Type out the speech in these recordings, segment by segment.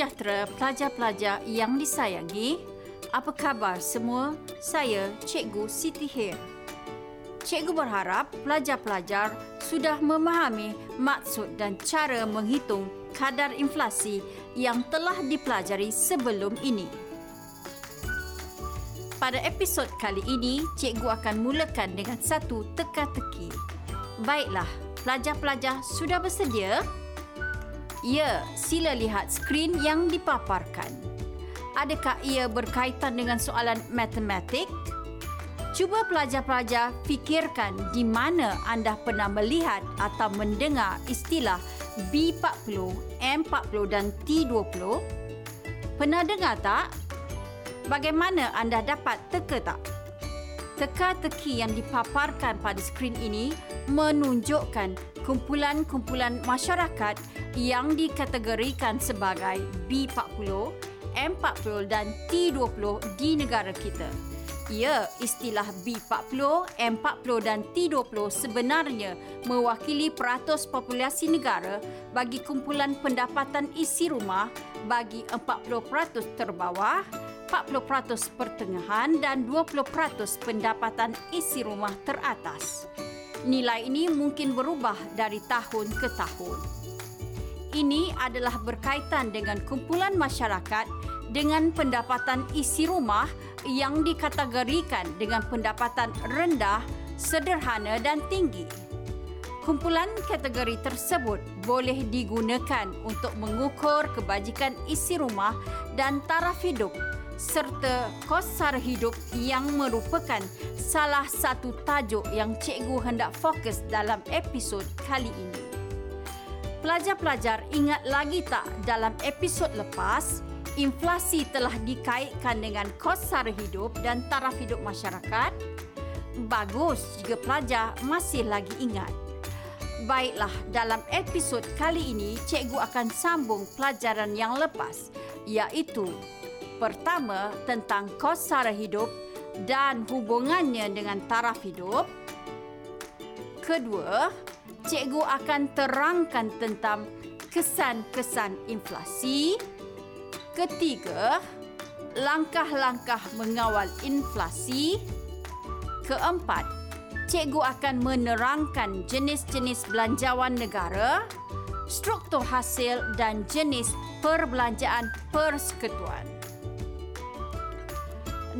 sejahtera pelajar-pelajar yang disayangi. Apa khabar semua? Saya Cikgu Siti Hir. Cikgu berharap pelajar-pelajar sudah memahami maksud dan cara menghitung kadar inflasi yang telah dipelajari sebelum ini. Pada episod kali ini, cikgu akan mulakan dengan satu teka-teki. Baiklah, pelajar-pelajar sudah bersedia? Ya, sila lihat skrin yang dipaparkan. Adakah ia berkaitan dengan soalan matematik? Cuba pelajar-pelajar fikirkan di mana anda pernah melihat atau mendengar istilah B40, M40 dan T20? Pernah dengar tak? Bagaimana anda dapat teka tak? Teka-teki yang dipaparkan pada skrin ini menunjukkan kumpulan-kumpulan masyarakat yang dikategorikan sebagai B40, M40 dan T20 di negara kita. Ya, istilah B40, M40 dan T20 sebenarnya mewakili peratus populasi negara bagi kumpulan pendapatan isi rumah bagi 40% terbawah, 40% pertengahan dan 20% pendapatan isi rumah teratas. Nilai ini mungkin berubah dari tahun ke tahun. Ini adalah berkaitan dengan kumpulan masyarakat dengan pendapatan isi rumah yang dikategorikan dengan pendapatan rendah, sederhana dan tinggi. Kumpulan kategori tersebut boleh digunakan untuk mengukur kebajikan isi rumah dan taraf hidup serta kos sara hidup yang merupakan salah satu tajuk yang cikgu hendak fokus dalam episod kali ini. Pelajar-pelajar ingat lagi tak dalam episod lepas, inflasi telah dikaitkan dengan kos sara hidup dan taraf hidup masyarakat? Bagus jika pelajar masih lagi ingat. Baiklah, dalam episod kali ini, cikgu akan sambung pelajaran yang lepas, iaitu Pertama, tentang kos sara hidup dan hubungannya dengan taraf hidup. Kedua, cikgu akan terangkan tentang kesan-kesan inflasi. Ketiga, langkah-langkah mengawal inflasi. Keempat, cikgu akan menerangkan jenis-jenis belanjawan negara, struktur hasil dan jenis perbelanjaan persekutuan.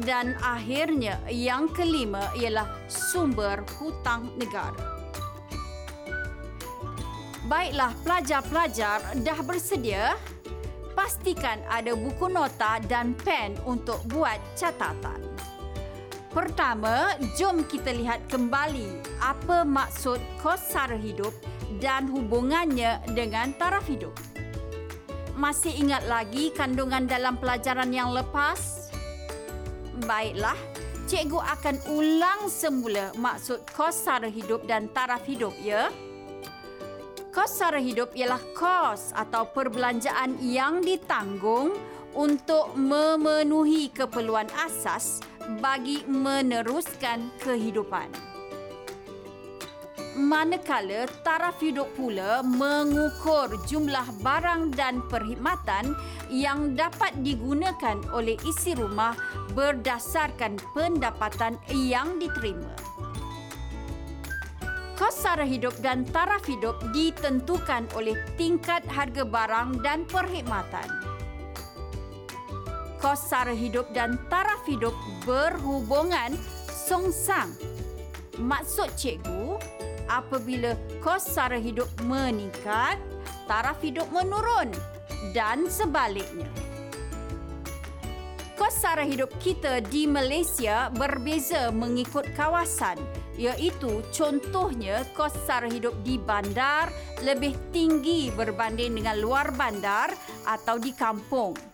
Dan akhirnya yang kelima ialah sumber hutang negara. Baiklah pelajar-pelajar dah bersedia? Pastikan ada buku nota dan pen untuk buat catatan. Pertama, jom kita lihat kembali apa maksud kos sara hidup dan hubungannya dengan taraf hidup. Masih ingat lagi kandungan dalam pelajaran yang lepas? Baiklah, cikgu akan ulang semula maksud kos sara hidup dan taraf hidup, ya? Kos sara hidup ialah kos atau perbelanjaan yang ditanggung untuk memenuhi keperluan asas bagi meneruskan kehidupan. Manakala taraf hidup pula mengukur jumlah barang dan perkhidmatan yang dapat digunakan oleh isi rumah berdasarkan pendapatan yang diterima. Kos sara hidup dan taraf hidup ditentukan oleh tingkat harga barang dan perkhidmatan. Kos sara hidup dan taraf hidup berhubungan songsang. Maksud cikgu, apabila kos sara hidup meningkat, taraf hidup menurun dan sebaliknya. Kos sara hidup kita di Malaysia berbeza mengikut kawasan iaitu contohnya kos sara hidup di bandar lebih tinggi berbanding dengan luar bandar atau di kampung.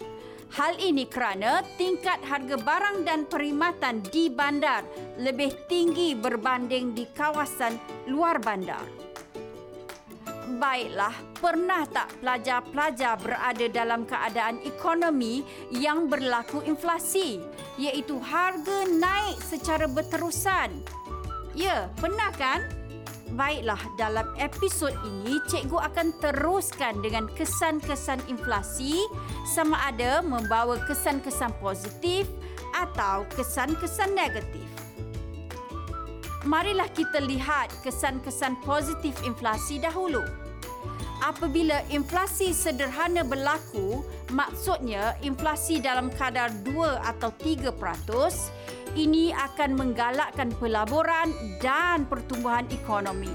Hal ini kerana tingkat harga barang dan perkhidmatan di bandar lebih tinggi berbanding di kawasan luar bandar. Baiklah, pernah tak pelajar-pelajar berada dalam keadaan ekonomi yang berlaku inflasi, iaitu harga naik secara berterusan? Ya, pernah kan? Baiklah, dalam episod ini cikgu akan teruskan dengan kesan-kesan inflasi sama ada membawa kesan-kesan positif atau kesan-kesan negatif. Marilah kita lihat kesan-kesan positif inflasi dahulu. Apabila inflasi sederhana berlaku, maksudnya inflasi dalam kadar 2 atau 3%, ini akan menggalakkan pelaburan dan pertumbuhan ekonomi.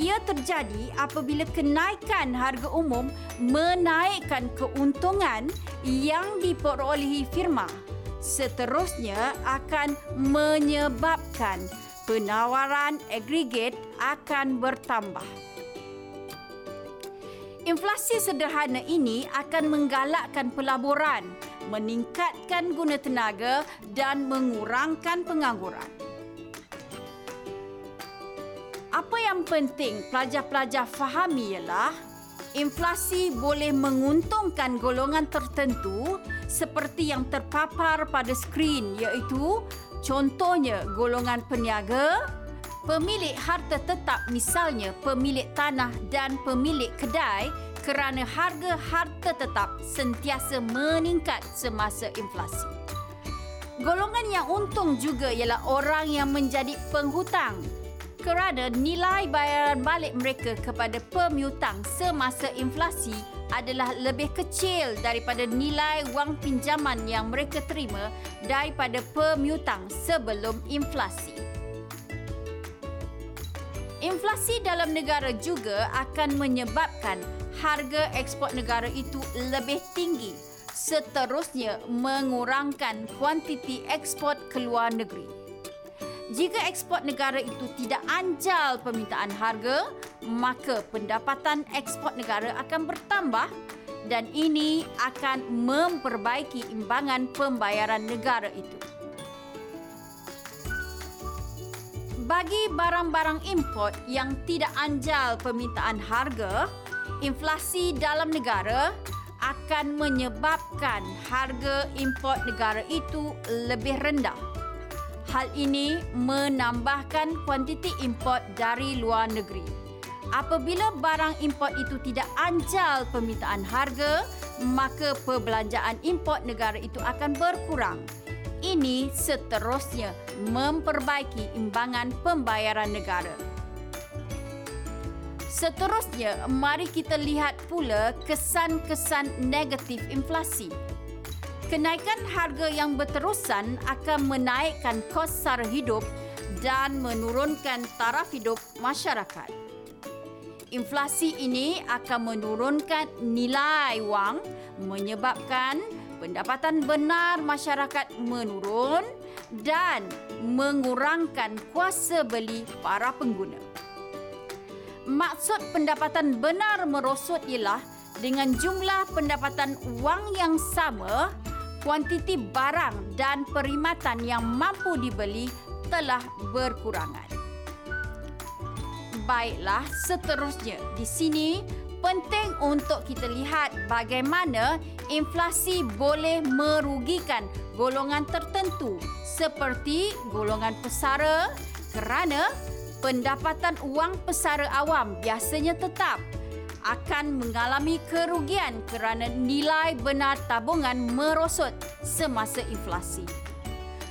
Ia terjadi apabila kenaikan harga umum menaikkan keuntungan yang diperolehi firma. Seterusnya akan menyebabkan penawaran agregat akan bertambah. Inflasi sederhana ini akan menggalakkan pelaburan meningkatkan guna tenaga dan mengurangkan pengangguran. Apa yang penting pelajar-pelajar fahami ialah inflasi boleh menguntungkan golongan tertentu seperti yang terpapar pada skrin iaitu contohnya golongan peniaga, pemilik harta tetap misalnya pemilik tanah dan pemilik kedai kerana harga harta tetap sentiasa meningkat semasa inflasi. Golongan yang untung juga ialah orang yang menjadi penghutang kerana nilai bayaran balik mereka kepada pemiutang semasa inflasi adalah lebih kecil daripada nilai wang pinjaman yang mereka terima daripada pemiutang sebelum inflasi. Inflasi dalam negara juga akan menyebabkan harga ekspor negara itu lebih tinggi seterusnya mengurangkan kuantiti ekspor ke luar negeri. Jika ekspor negara itu tidak anjal permintaan harga, maka pendapatan ekspor negara akan bertambah dan ini akan memperbaiki imbangan pembayaran negara itu. Bagi barang-barang import yang tidak anjal permintaan harga, inflasi dalam negara akan menyebabkan harga import negara itu lebih rendah. Hal ini menambahkan kuantiti import dari luar negeri. Apabila barang import itu tidak anjal permintaan harga, maka perbelanjaan import negara itu akan berkurang. Ini seterusnya memperbaiki imbangan pembayaran negara. Seterusnya, mari kita lihat pula kesan-kesan negatif inflasi. Kenaikan harga yang berterusan akan menaikkan kos sara hidup dan menurunkan taraf hidup masyarakat. Inflasi ini akan menurunkan nilai wang menyebabkan pendapatan benar masyarakat menurun dan mengurangkan kuasa beli para pengguna. Maksud pendapatan benar merosot ialah dengan jumlah pendapatan wang yang sama, kuantiti barang dan perkhidmatan yang mampu dibeli telah berkurangan. Baiklah, seterusnya di sini penting untuk kita lihat bagaimana inflasi boleh merugikan golongan tertentu seperti golongan pesara kerana pendapatan wang pesara awam biasanya tetap akan mengalami kerugian kerana nilai benar tabungan merosot semasa inflasi.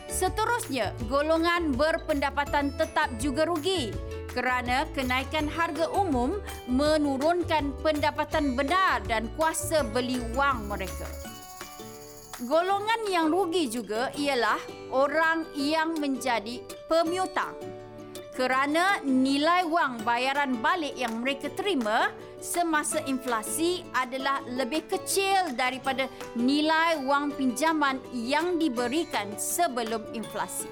Seterusnya, golongan berpendapatan tetap juga rugi kerana kenaikan harga umum menurunkan pendapatan benar dan kuasa beli wang mereka. Golongan yang rugi juga ialah orang yang menjadi pemiutang kerana nilai wang bayaran balik yang mereka terima semasa inflasi adalah lebih kecil daripada nilai wang pinjaman yang diberikan sebelum inflasi.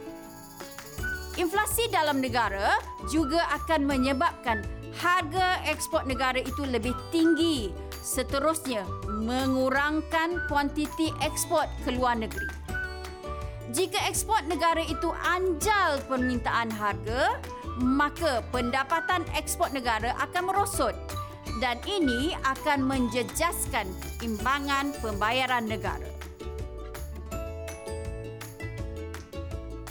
Inflasi dalam negara juga akan menyebabkan harga ekspor negara itu lebih tinggi seterusnya mengurangkan kuantiti ekspor ke luar negeri. Jika ekspor negara itu anjal permintaan harga, maka pendapatan ekspor negara akan merosot dan ini akan menjejaskan imbangan pembayaran negara.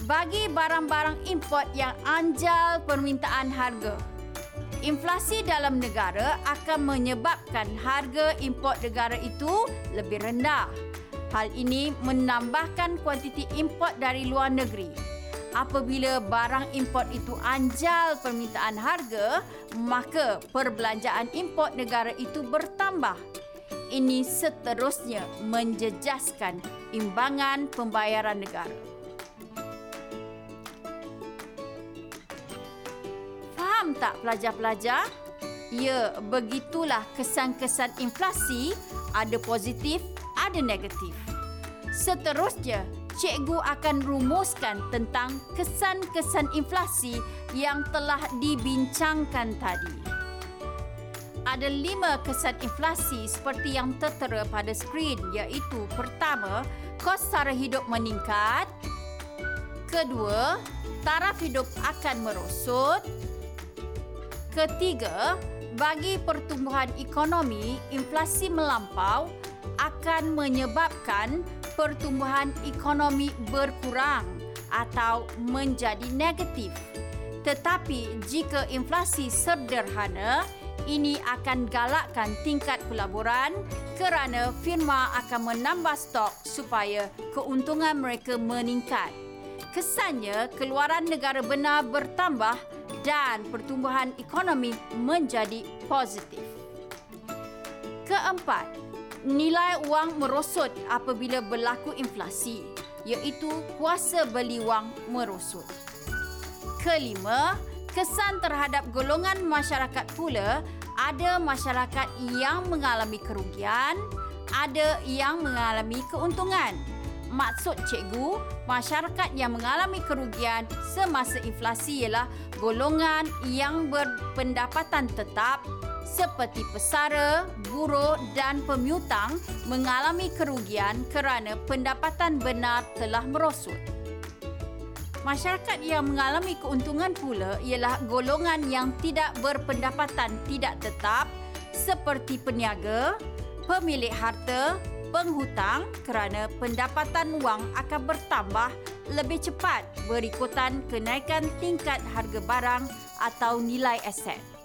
Bagi barang-barang import yang anjal permintaan harga, Inflasi dalam negara akan menyebabkan harga import negara itu lebih rendah. Hal ini menambahkan kuantiti import dari luar negeri. Apabila barang import itu anjal permintaan harga, maka perbelanjaan import negara itu bertambah. Ini seterusnya menjejaskan imbangan pembayaran negara. Faham tak pelajar-pelajar? Ya, begitulah kesan-kesan inflasi ada positif, ada negatif. Seterusnya, cikgu akan rumuskan tentang kesan-kesan inflasi yang telah dibincangkan tadi. Ada lima kesan inflasi seperti yang tertera pada skrin iaitu pertama, kos sara hidup meningkat. Kedua, taraf hidup akan merosot. Ketiga, bagi pertumbuhan ekonomi, inflasi melampau akan menyebabkan pertumbuhan ekonomi berkurang atau menjadi negatif. Tetapi jika inflasi sederhana, ini akan galakkan tingkat pelaburan kerana firma akan menambah stok supaya keuntungan mereka meningkat. Kesannya, keluaran negara benar bertambah dan pertumbuhan ekonomi menjadi positif. Keempat, nilai wang merosot apabila berlaku inflasi, iaitu kuasa beli wang merosot. Kelima, kesan terhadap golongan masyarakat pula ada masyarakat yang mengalami kerugian, ada yang mengalami keuntungan maksud cikgu, masyarakat yang mengalami kerugian semasa inflasi ialah golongan yang berpendapatan tetap seperti pesara, buruh dan pemiutang mengalami kerugian kerana pendapatan benar telah merosot. Masyarakat yang mengalami keuntungan pula ialah golongan yang tidak berpendapatan tidak tetap seperti peniaga, pemilik harta, penghutang kerana pendapatan wang akan bertambah lebih cepat berikutan kenaikan tingkat harga barang atau nilai aset.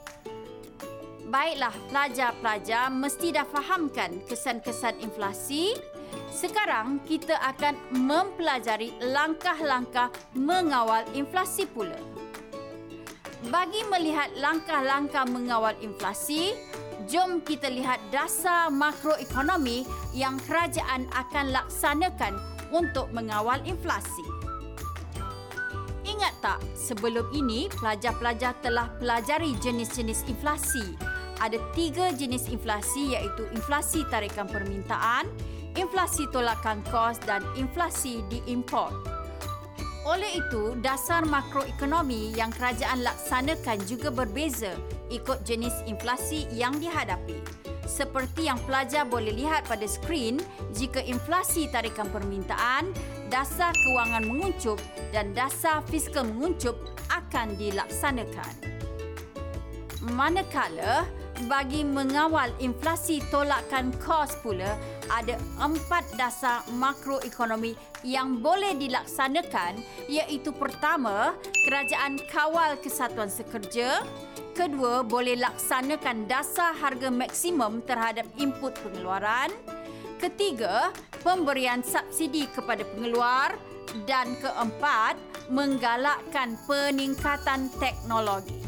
Baiklah, pelajar-pelajar mesti dah fahamkan kesan-kesan inflasi. Sekarang kita akan mempelajari langkah-langkah mengawal inflasi pula. Bagi melihat langkah-langkah mengawal inflasi, jom kita lihat dasar makroekonomi yang kerajaan akan laksanakan untuk mengawal inflasi. Ingat tak, sebelum ini pelajar-pelajar telah pelajari jenis-jenis inflasi. Ada tiga jenis inflasi iaitu inflasi tarikan permintaan, inflasi tolakan kos dan inflasi diimport. Oleh itu, dasar makroekonomi yang kerajaan laksanakan juga berbeza ikut jenis inflasi yang dihadapi. Seperti yang pelajar boleh lihat pada skrin, jika inflasi tarikan permintaan, dasar kewangan menguncup dan dasar fiskal menguncup akan dilaksanakan. Manakala, bagi mengawal inflasi tolakan kos pula, ada empat dasar makroekonomi yang boleh dilaksanakan iaitu pertama, kerajaan kawal kesatuan sekerja, Kedua, boleh laksanakan dasar harga maksimum terhadap input pengeluaran. Ketiga, pemberian subsidi kepada pengeluar. Dan keempat, menggalakkan peningkatan teknologi.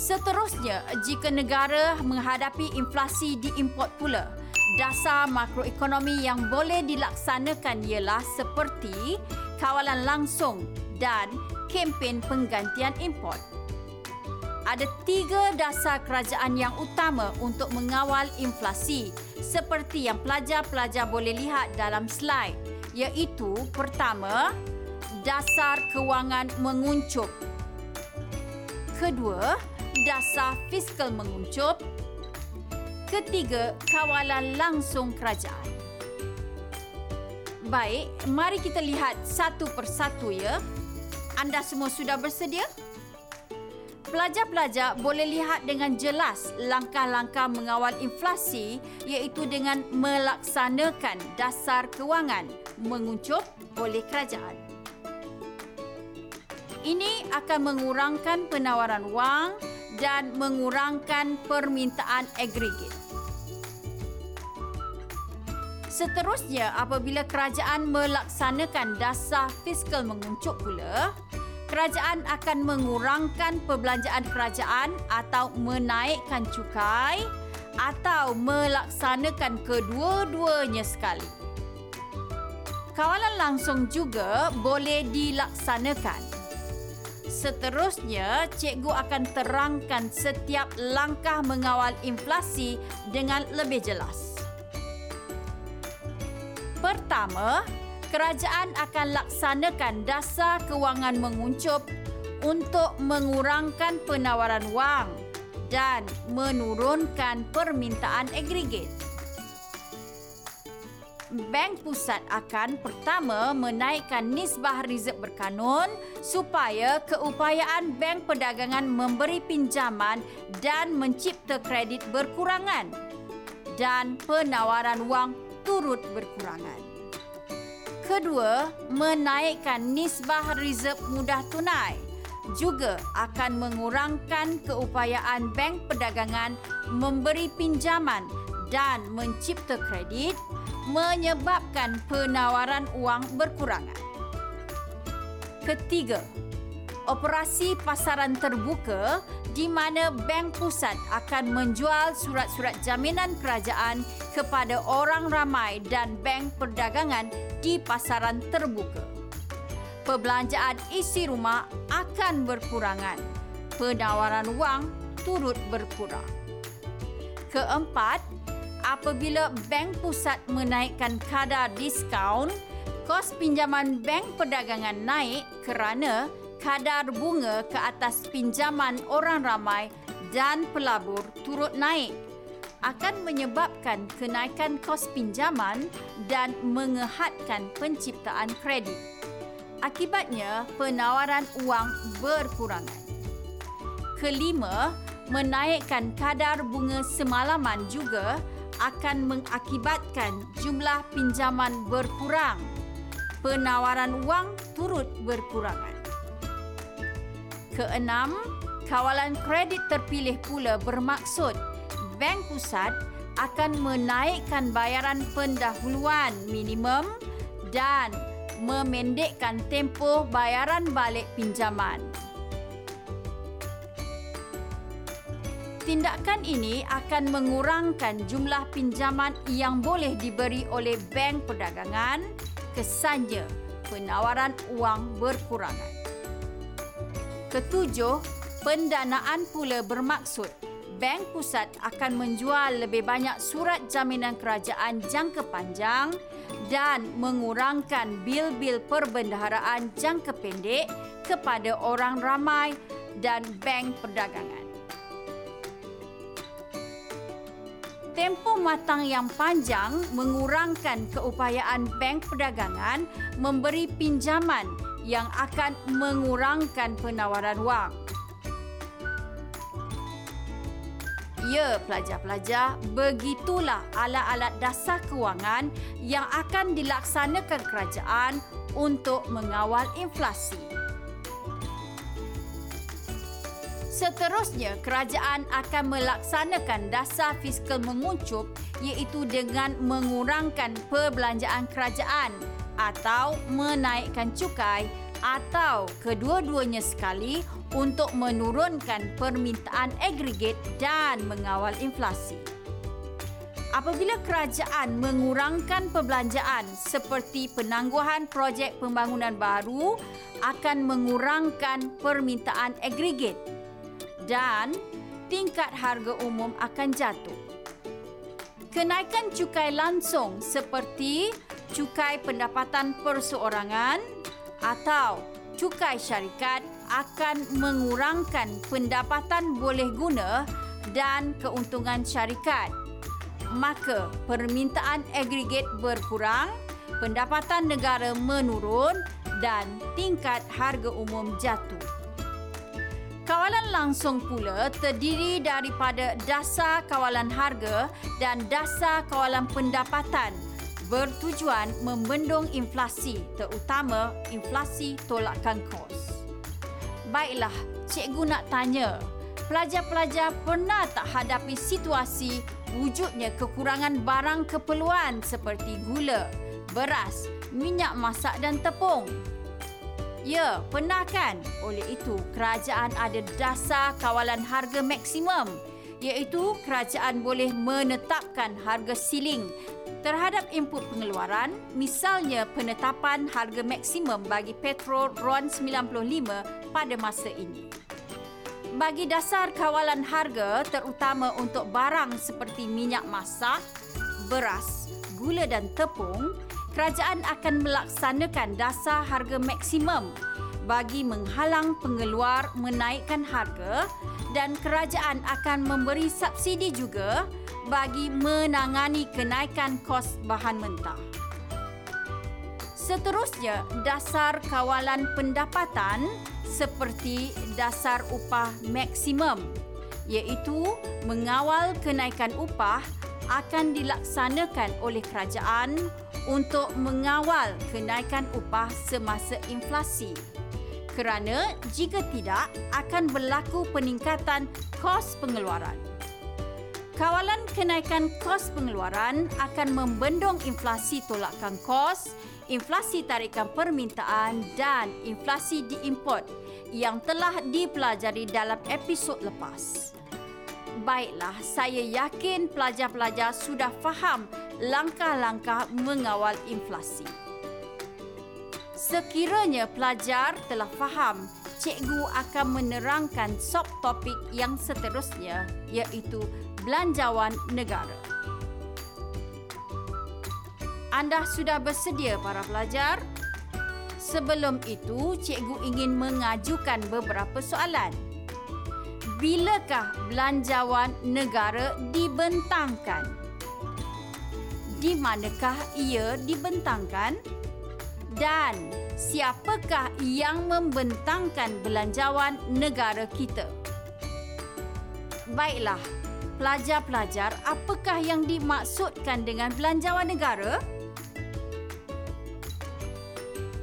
Seterusnya, jika negara menghadapi inflasi diimport pula, dasar makroekonomi yang boleh dilaksanakan ialah seperti kawalan langsung dan kempen penggantian import. Ada tiga dasar kerajaan yang utama untuk mengawal inflasi seperti yang pelajar-pelajar boleh lihat dalam slide iaitu pertama, dasar kewangan menguncup. Kedua, dasar fiskal menguncup. Ketiga, kawalan langsung kerajaan. Baik, mari kita lihat satu persatu ya. Anda semua sudah bersedia? Pelajar-pelajar boleh lihat dengan jelas langkah-langkah mengawal inflasi iaitu dengan melaksanakan dasar kewangan menguncup oleh kerajaan. ini akan mengurangkan penawaran wang dan mengurangkan permintaan agregat. Seterusnya, apabila kerajaan melaksanakan dasar fiskal menguncup pula, kerajaan akan mengurangkan perbelanjaan kerajaan atau menaikkan cukai atau melaksanakan kedua-duanya sekali. Kawalan langsung juga boleh dilaksanakan. Seterusnya, cikgu akan terangkan setiap langkah mengawal inflasi dengan lebih jelas. Pertama, kerajaan akan laksanakan dasar kewangan menguncup untuk mengurangkan penawaran wang dan menurunkan permintaan agregat. Bank Pusat akan pertama menaikkan nisbah rizab berkanun supaya keupayaan bank perdagangan memberi pinjaman dan mencipta kredit berkurangan dan penawaran wang turut berkurangan. Kedua, menaikkan nisbah rizab mudah tunai juga akan mengurangkan keupayaan bank perdagangan memberi pinjaman dan mencipta kredit menyebabkan penawaran wang berkurangan. Ketiga, operasi pasaran terbuka di mana bank pusat akan menjual surat-surat jaminan kerajaan kepada orang ramai dan bank perdagangan di pasaran terbuka. Perbelanjaan isi rumah akan berkurangan. Penawaran wang turut berkurang. Keempat, apabila bank pusat menaikkan kadar diskaun, kos pinjaman bank perdagangan naik kerana kadar bunga ke atas pinjaman orang ramai dan pelabur turut naik akan menyebabkan kenaikan kos pinjaman dan mengehadkan penciptaan kredit. Akibatnya, penawaran wang berkurangan. Kelima, menaikkan kadar bunga semalaman juga akan mengakibatkan jumlah pinjaman berkurang. Penawaran wang turut berkurangan. Keenam, kawalan kredit terpilih pula bermaksud Bank Pusat akan menaikkan bayaran pendahuluan minimum dan memendekkan tempoh bayaran balik pinjaman. Tindakan ini akan mengurangkan jumlah pinjaman yang boleh diberi oleh bank perdagangan kesannya penawaran wang berkurangan. Ketujuh, pendanaan pula bermaksud bank pusat akan menjual lebih banyak surat jaminan kerajaan jangka panjang dan mengurangkan bil-bil perbendaharaan jangka pendek kepada orang ramai dan bank perdagangan. Tempoh matang yang panjang mengurangkan keupayaan bank perdagangan memberi pinjaman yang akan mengurangkan penawaran wang. Ya, pelajar-pelajar, begitulah alat-alat dasar kewangan yang akan dilaksanakan kerajaan untuk mengawal inflasi. Seterusnya, kerajaan akan melaksanakan dasar fiskal menguncup iaitu dengan mengurangkan perbelanjaan kerajaan atau menaikkan cukai atau kedua-duanya sekali untuk menurunkan permintaan agregat dan mengawal inflasi. Apabila kerajaan mengurangkan perbelanjaan seperti penangguhan projek pembangunan baru akan mengurangkan permintaan agregat dan tingkat harga umum akan jatuh. Kenaikan cukai langsung seperti cukai pendapatan perseorangan atau cukai syarikat akan mengurangkan pendapatan boleh guna dan keuntungan syarikat. Maka permintaan agregat berkurang, pendapatan negara menurun dan tingkat harga umum jatuh. Kawalan langsung pula terdiri daripada dasar kawalan harga dan dasar kawalan pendapatan bertujuan membendung inflasi terutama inflasi tolakan kos. Baiklah, cikgu nak tanya. Pelajar-pelajar pernah tak hadapi situasi wujudnya kekurangan barang keperluan seperti gula, beras, minyak masak dan tepung? Ya, pernah kan? Oleh itu, kerajaan ada dasar kawalan harga maksimum iaitu kerajaan boleh menetapkan harga siling terhadap input pengeluaran, misalnya penetapan harga maksimum bagi petrol RON 95 pada masa ini. Bagi dasar kawalan harga terutama untuk barang seperti minyak masak, beras, gula dan tepung, kerajaan akan melaksanakan dasar harga maksimum bagi menghalang pengeluar menaikkan harga dan kerajaan akan memberi subsidi juga bagi menangani kenaikan kos bahan mentah. Seterusnya, dasar kawalan pendapatan seperti dasar upah maksimum iaitu mengawal kenaikan upah akan dilaksanakan oleh kerajaan untuk mengawal kenaikan upah semasa inflasi kerana jika tidak akan berlaku peningkatan kos pengeluaran. Kawalan kenaikan kos pengeluaran akan membendung inflasi tolakan kos, inflasi tarikan permintaan dan inflasi diimport yang telah dipelajari dalam episod lepas. Baiklah, saya yakin pelajar-pelajar sudah faham langkah-langkah mengawal inflasi. Sekiranya pelajar telah faham, cikgu akan menerangkan subtopik yang seterusnya iaitu belanjawan negara. Anda sudah bersedia para pelajar? Sebelum itu, cikgu ingin mengajukan beberapa soalan. Bilakah belanjawan negara dibentangkan? Di manakah ia dibentangkan? dan siapakah yang membentangkan belanjawan negara kita? Baiklah, pelajar-pelajar, apakah yang dimaksudkan dengan belanjawan negara?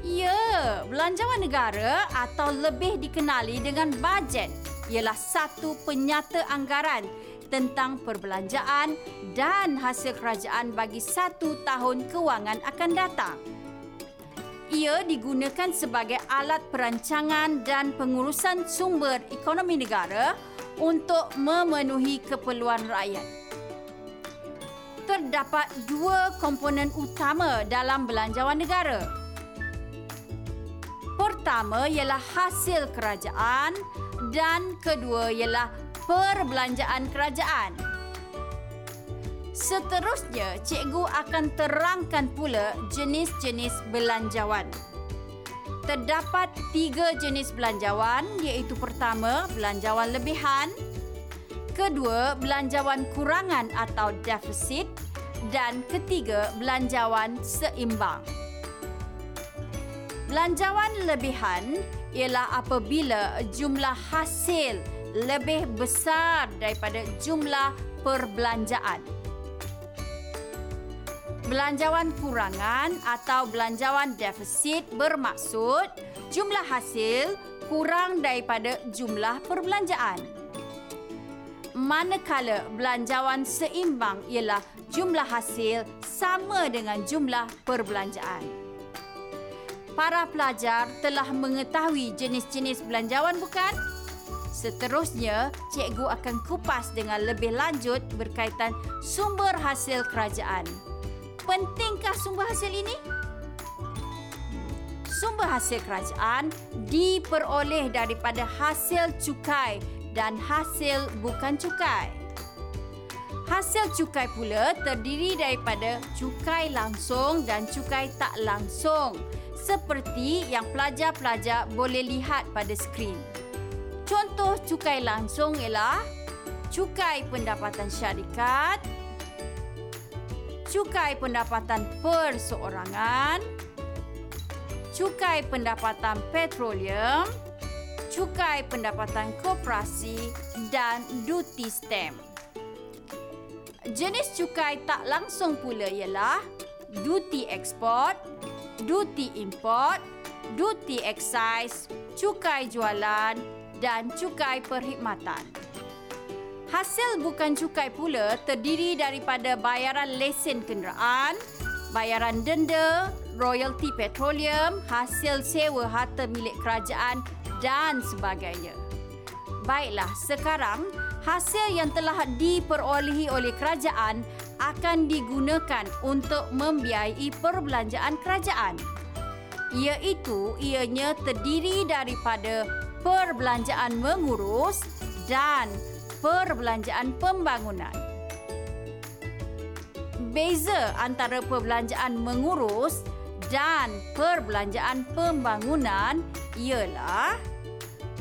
Ya, belanjawan negara atau lebih dikenali dengan bajet ialah satu penyata anggaran tentang perbelanjaan dan hasil kerajaan bagi satu tahun kewangan akan datang. Ia digunakan sebagai alat perancangan dan pengurusan sumber ekonomi negara untuk memenuhi keperluan rakyat. Terdapat dua komponen utama dalam belanjawan negara. Pertama ialah hasil kerajaan dan kedua ialah perbelanjaan kerajaan. Seterusnya, cikgu akan terangkan pula jenis-jenis belanjawan. Terdapat tiga jenis belanjawan iaitu pertama, belanjawan lebihan, kedua, belanjawan kurangan atau defisit dan ketiga, belanjawan seimbang. Belanjawan lebihan ialah apabila jumlah hasil lebih besar daripada jumlah perbelanjaan belanjawan kurangan atau belanjawan defisit bermaksud jumlah hasil kurang daripada jumlah perbelanjaan. Manakala belanjawan seimbang ialah jumlah hasil sama dengan jumlah perbelanjaan. Para pelajar telah mengetahui jenis-jenis belanjawan bukan? Seterusnya, cikgu akan kupas dengan lebih lanjut berkaitan sumber hasil kerajaan pentingkah sumber hasil ini? Sumber hasil kerajaan diperoleh daripada hasil cukai dan hasil bukan cukai. Hasil cukai pula terdiri daripada cukai langsung dan cukai tak langsung seperti yang pelajar-pelajar boleh lihat pada skrin. Contoh cukai langsung ialah cukai pendapatan syarikat, cukai pendapatan perseorangan, cukai pendapatan petroleum, cukai pendapatan koperasi dan duty stamp. Jenis cukai tak langsung pula ialah duty export, duty import, duty excise, cukai jualan dan cukai perkhidmatan. Hasil bukan cukai pula terdiri daripada bayaran lesen kenderaan, bayaran denda, royalti petroleum, hasil sewa harta milik kerajaan dan sebagainya. Baiklah, sekarang hasil yang telah diperolehi oleh kerajaan akan digunakan untuk membiayai perbelanjaan kerajaan. Iaitu ianya terdiri daripada perbelanjaan mengurus dan perbelanjaan pembangunan. Beza antara perbelanjaan mengurus dan perbelanjaan pembangunan ialah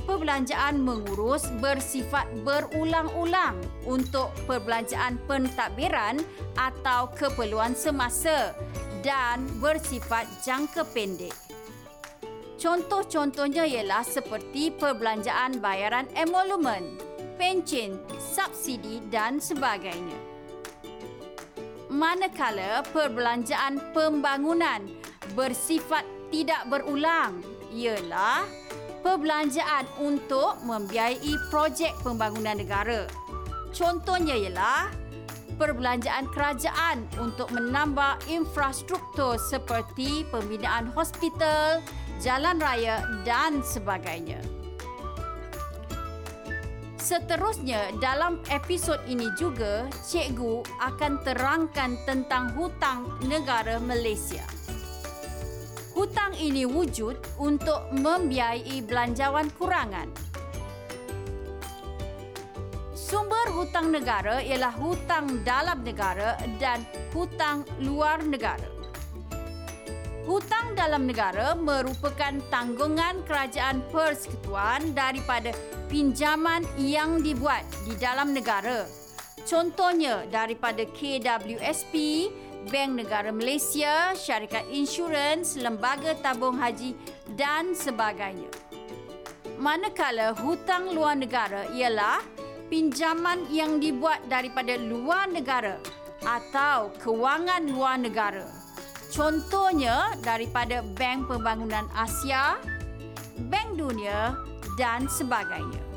perbelanjaan mengurus bersifat berulang-ulang untuk perbelanjaan pentadbiran atau keperluan semasa dan bersifat jangka pendek. Contoh-contohnya ialah seperti perbelanjaan bayaran emolumen, pencen, subsidi dan sebagainya. Manakala perbelanjaan pembangunan bersifat tidak berulang ialah perbelanjaan untuk membiayai projek pembangunan negara. Contohnya ialah perbelanjaan kerajaan untuk menambah infrastruktur seperti pembinaan hospital, jalan raya dan sebagainya. Seterusnya, dalam episod ini juga, cikgu akan terangkan tentang hutang negara Malaysia. Hutang ini wujud untuk membiayai belanjawan kurangan. Sumber hutang negara ialah hutang dalam negara dan hutang luar negara. Hutang dalam negara merupakan tanggungan kerajaan persekutuan daripada pinjaman yang dibuat di dalam negara. Contohnya daripada KWSP, Bank Negara Malaysia, syarikat insurans, lembaga tabung haji dan sebagainya. Manakala hutang luar negara ialah pinjaman yang dibuat daripada luar negara atau kewangan luar negara. Contohnya daripada Bank Pembangunan Asia, Bank Dunia dan sebagainya.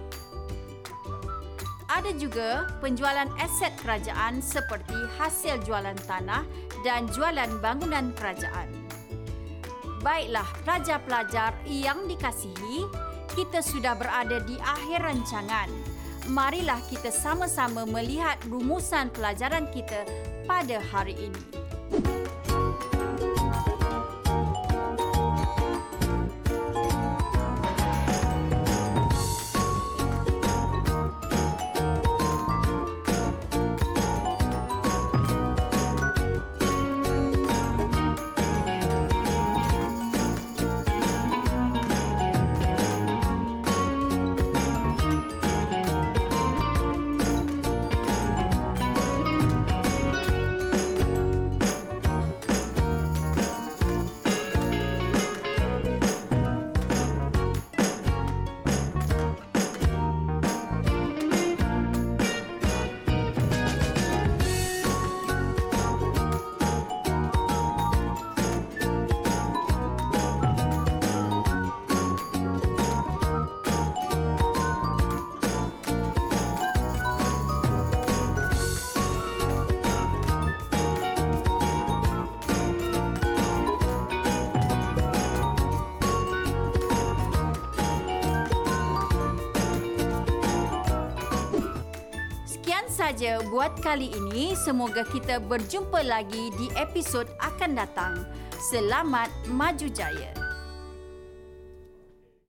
Ada juga penjualan aset kerajaan seperti hasil jualan tanah dan jualan bangunan kerajaan. Baiklah, pelajar-pelajar yang dikasihi, kita sudah berada di akhir rancangan. Marilah kita sama-sama melihat rumusan pelajaran kita pada hari ini. Saja buat kali ini. Semoga kita berjumpa lagi di episod akan datang. Selamat maju jaya.